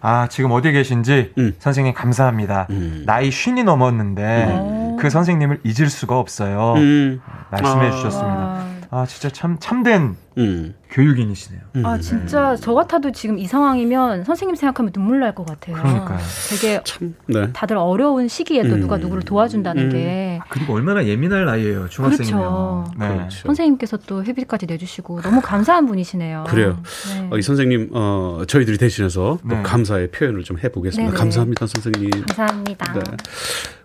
아, 지금 어디 계신지 음. 선생님 감사합니다. 음. 나이 쉰이 넘었는데 그 선생님을 잊을 수가 없어요. 음. 말씀해 아. 주셨습니다. 와. 아, 진짜 참, 참된 음. 교육인이시네요. 음. 아 진짜 저 같아도 지금 이 상황이면 선생님 생각하면 눈물 날 것 같아요. 그러니까요. 되게 참. 네. 다들 어려운 시기에 또 음. 누가 누구를 도와준다는 음. 게 그리고 얼마나 예민할 나이에요, 중학생이면. 그렇죠. 네. 그렇죠. 선생님께서 또 회비까지 내주시고 너무 감사한 분이시네요. 그래요. 네. 어, 이 선생님, 어, 저희들이 대신해서 또 네. 감사의 표현을 좀 해보겠습니다. 네네. 감사합니다, 선생님. 감사합니다.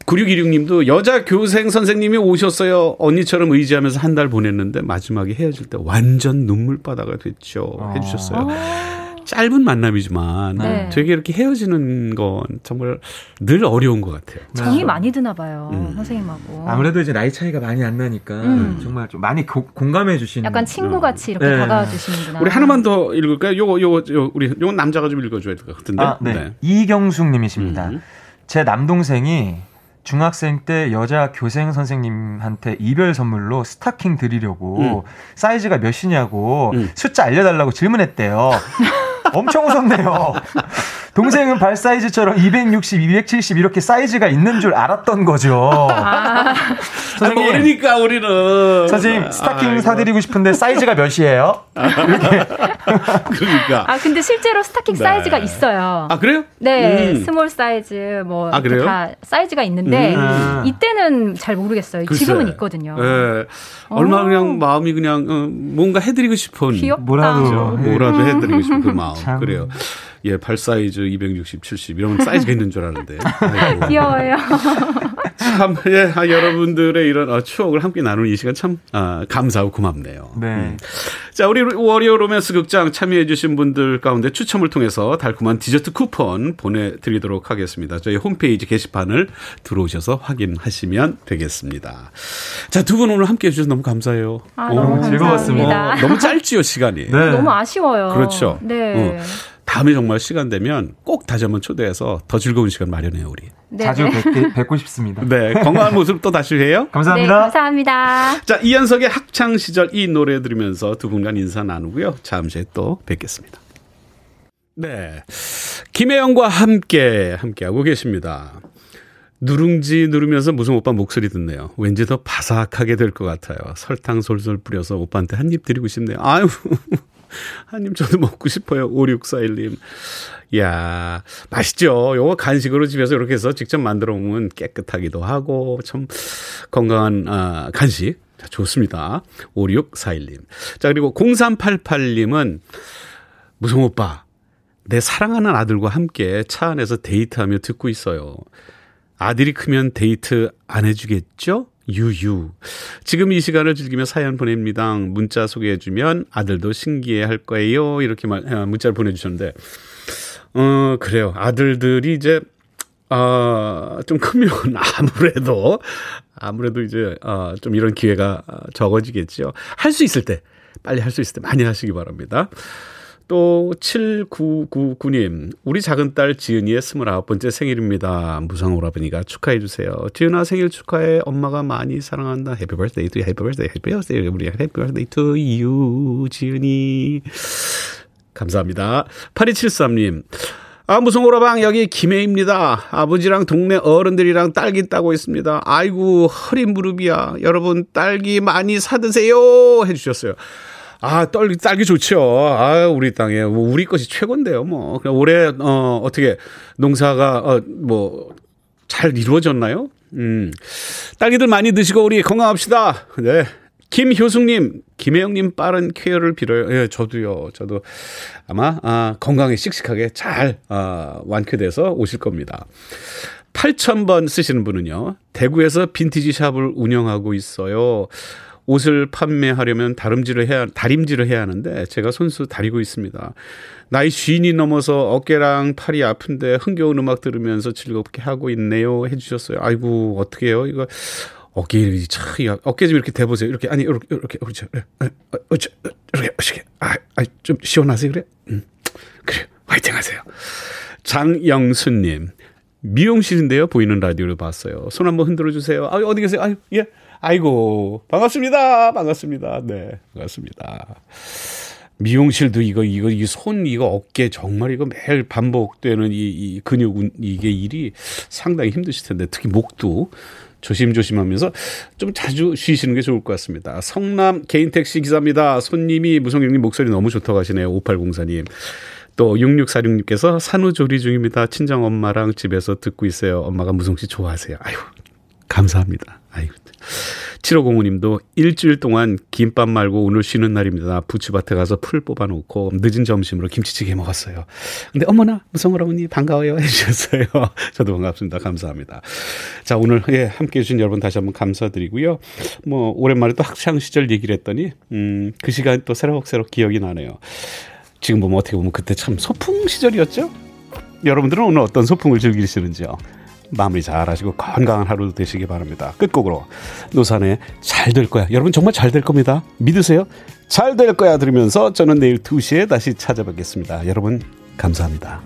네. 9616님도 여자 교생 선생님이 오셨어요. 언니처럼 의지하면서 한 달 보냈는데 마지막에 헤어질 때 완전 눈물바다가 됐죠. 어. 해주셨어요. 어, 짧은 만남이지만 네. 되게 이렇게 헤어지는 건 정말 늘 어려운 것 같아요. 정이 많이 드나 봐요 음. 선생님하고. 아무래도 이제 나이 차이가 많이 안 나니까 음. 정말 좀 많이 고- 공감해 주시는 약간 친구같이 이렇게 네. 다가와 주시는구나. 우리 하나만 더 읽을까요? 요거, 요거, 요 우리, 요건 남자가 좀 읽어줘야 될 것 같은데. 아, 네. 이경숙 님이십니다. 음. 제 남동생이 중학생 때 여자 교생 선생님한테 이별 선물로 스타킹 드리려고 사이즈가 몇이냐고 음. 숫자 알려달라고 질문했대요. 엄청 웃었네요. 동생은 발 사이즈처럼 260, 270 이렇게 사이즈가 있는 줄 알았던 거죠. 아, 아, 모르니까 우리는. 선생님 스타킹 아이고. 사드리고 싶은데 사이즈가 몇이에요? 그러니까. 아 근데 실제로 스타킹 네. 사이즈가 있어요. 아, 그래요? 네, 음. 스몰 사이즈 뭐 아, 그래요? 다 사이즈가 있는데 음. 이때는 잘 모르겠어요. 글쎄. 지금은 있거든요. 예. 얼마나 그냥 마음이 그냥 어, 뭔가 해드리고 싶은 귀엽다. 뭐라도. 뭐라도 음. 해드리고 싶은 그 마음. 참. 그래요. 예, 발 사이즈 260, 70 이런 사이즈가 있는 줄 알았는데. 아이고. 귀여워요. 참, 예, 아, 여러분들의 이런 어, 추억을 함께 나누는 이 시간 참 아, 감사하고 고맙네요. 네. 음. 자, 우리 워리어 로맨스 극장 참여해주신 분들 가운데 추첨을 통해서 달콤한 디저트 쿠폰 보내드리도록 하겠습니다. 저희 홈페이지 게시판을 들어오셔서 확인하시면 되겠습니다. 자, 두 분 오늘 함께 해주셔서 너무 감사해요. 아, 어, 너무 즐거웠습니다. 감사합니다. 너무 짧지요, 시간이. 네. 너무 아쉬워요. 그렇죠. 네. 어. 다음에 정말 시간 되면 꼭 다시 한번 초대해서 더 즐거운 시간 마련해요, 우리. 네. 자주 뵙게, 뵙고 싶습니다. 네, 건강한 모습 또 다시 해요. 네, 감사합니다. 감사합니다. 자, 이현석의 학창 시절 이 노래 들으면서 두 분간 인사 나누고요. 잠시 또 뵙겠습니다. 네. 김혜영과 함께, 함께하고 계십니다. 누룽지 누르면서 무슨 오빠 목소리 듣네요. 왠지 더 바삭하게 될 것 같아요. 설탕 솔솔 뿌려서 오빠한테 한 입 드리고 싶네요. 아유, 한입 저도 먹고 싶어요. 5641님. 이야, 맛있죠? 요거 간식으로 집에서 이렇게 해서 직접 만들어 먹으면 깨끗하기도 하고, 참 건강한, 아, 간식. 자, 좋습니다. 5641님. 자, 그리고 0388님은 무성 오빠, 내 사랑하는 아들과 함께 차 안에서 데이트하며 듣고 있어요. 아들이 크면 데이트 안 해주겠죠? 유유. 지금 이 시간을 즐기며 사연 보냅니다. 문자 소개해주면 아들도 신기해 할 거예요. 이렇게 말, 아, 문자를 보내주셨는데, 어, 그래요. 아들들이 이제, 아, 좀 크면 아무래도, 아무래도 이제, 아, 좀 이런 기회가 적어지겠죠. 할수 있을 때, 빨리 할 수 있을 때 많이 하시기 바랍니다. 또 7999님 우리 작은 딸 지은이의 29번째 생일입니다. 무상 오라버니가 축하해 주세요. 지은아 생일 축하해. 엄마가 많이 사랑한다. Happy birthday to happy birthday happy birthday 우리 happy birthday to you 지은이 감사합니다. 8273님 아, 무슨 오라방 여기 김해입니다. 아버지랑 동네 어른들이랑 딸기 따고 있습니다. 아이고, 허리 무릎이야. 여러분, 딸기 많이 사드세요. 해주셨어요. 아, 딸기, 딸기 좋죠. 아, 우리 땅에. 뭐 우리 것이 최고인데요, 뭐. 그냥 올해, 어, 어떻게, 농사가, 어, 뭐, 잘 이루어졌나요? 음. 딸기들 많이 드시고 우리 건강합시다. 네. 김효숙님, 김혜영님 빠른 쾌유를 빌어요. 예, 저도요. 저도 아마 아, 건강에 씩씩하게 잘 아, 완쾌돼서 오실 겁니다. 8000번 쓰시는 분은요. 대구에서 빈티지 샵을 운영하고 있어요. 옷을 판매하려면 다림질을 해야 다림질을 해야 하는데 제가 손수 다리고 있습니다. 나이 쉰이 넘어서 어깨랑 팔이 아픈데 흥겨운 음악 들으면서 즐겁게 하고 있네요. 해주셨어요. 아이고 어떻게요? 이거 어깨 참 어깨 좀 이렇게 대보세요. 이렇게 아니 이렇게 이렇게 그렇죠. 어째 이렇게 이렇게 아좀 시원하세요 그래? 음 그래 화이팅하세요. 장영수님 미용실인데요 보이는 라디오를 봤어요. 손 한번 흔들어 주세요. 아 어디 계세요? 아유 예. 아이고 반갑습니다. 반갑습니다. 네 반갑습니다. 미용실도 이거 이거 이 손 이거 어깨 정말 이거 매일 반복되는 이, 이 근육 이게 일이 상당히 힘드실 텐데 특히 목도 조심조심하면서 좀 자주 쉬시는 게 좋을 것 같습니다. 성남 개인 택시 기사입니다. 손님이 무성경님 목소리 너무 좋다고 하시네요. 5804님. 또 6646님께서 산후조리 중입니다. 친정 엄마랑 집에서 듣고 있어요. 엄마가 무성 씨 좋아하세요. 아유 감사합니다. 아유 7505님도 일주일 동안 김밥 말고 오늘 쉬는 날입니다. 부추밭에 가서 풀 뽑아놓고 늦은 점심으로 김치찌개 먹었어요. 근데 어머나 무성을 어머니 반가워요 해주셨어요. 저도 반갑습니다. 감사합니다. 자 오늘 예 함께해 주신 여러분 다시 한번 감사드리고요. 뭐 오랜만에 또 학창 시절 얘기를 했더니 음 그 시간 또 새록새록 기억이 나네요. 지금 보면 어떻게 보면 그때 참 소풍 시절이었죠. 여러분들은 오늘 어떤 소풍을 즐기시는지요? 마무리 잘 하시고 건강한 하루 되시기 바랍니다. 끝곡으로 노산에 잘될 거야. 여러분 정말 잘 될 겁니다. 믿으세요. 잘 될 거야 들으면서 저는 내일 2시에 다시 찾아뵙겠습니다. 여러분 감사합니다.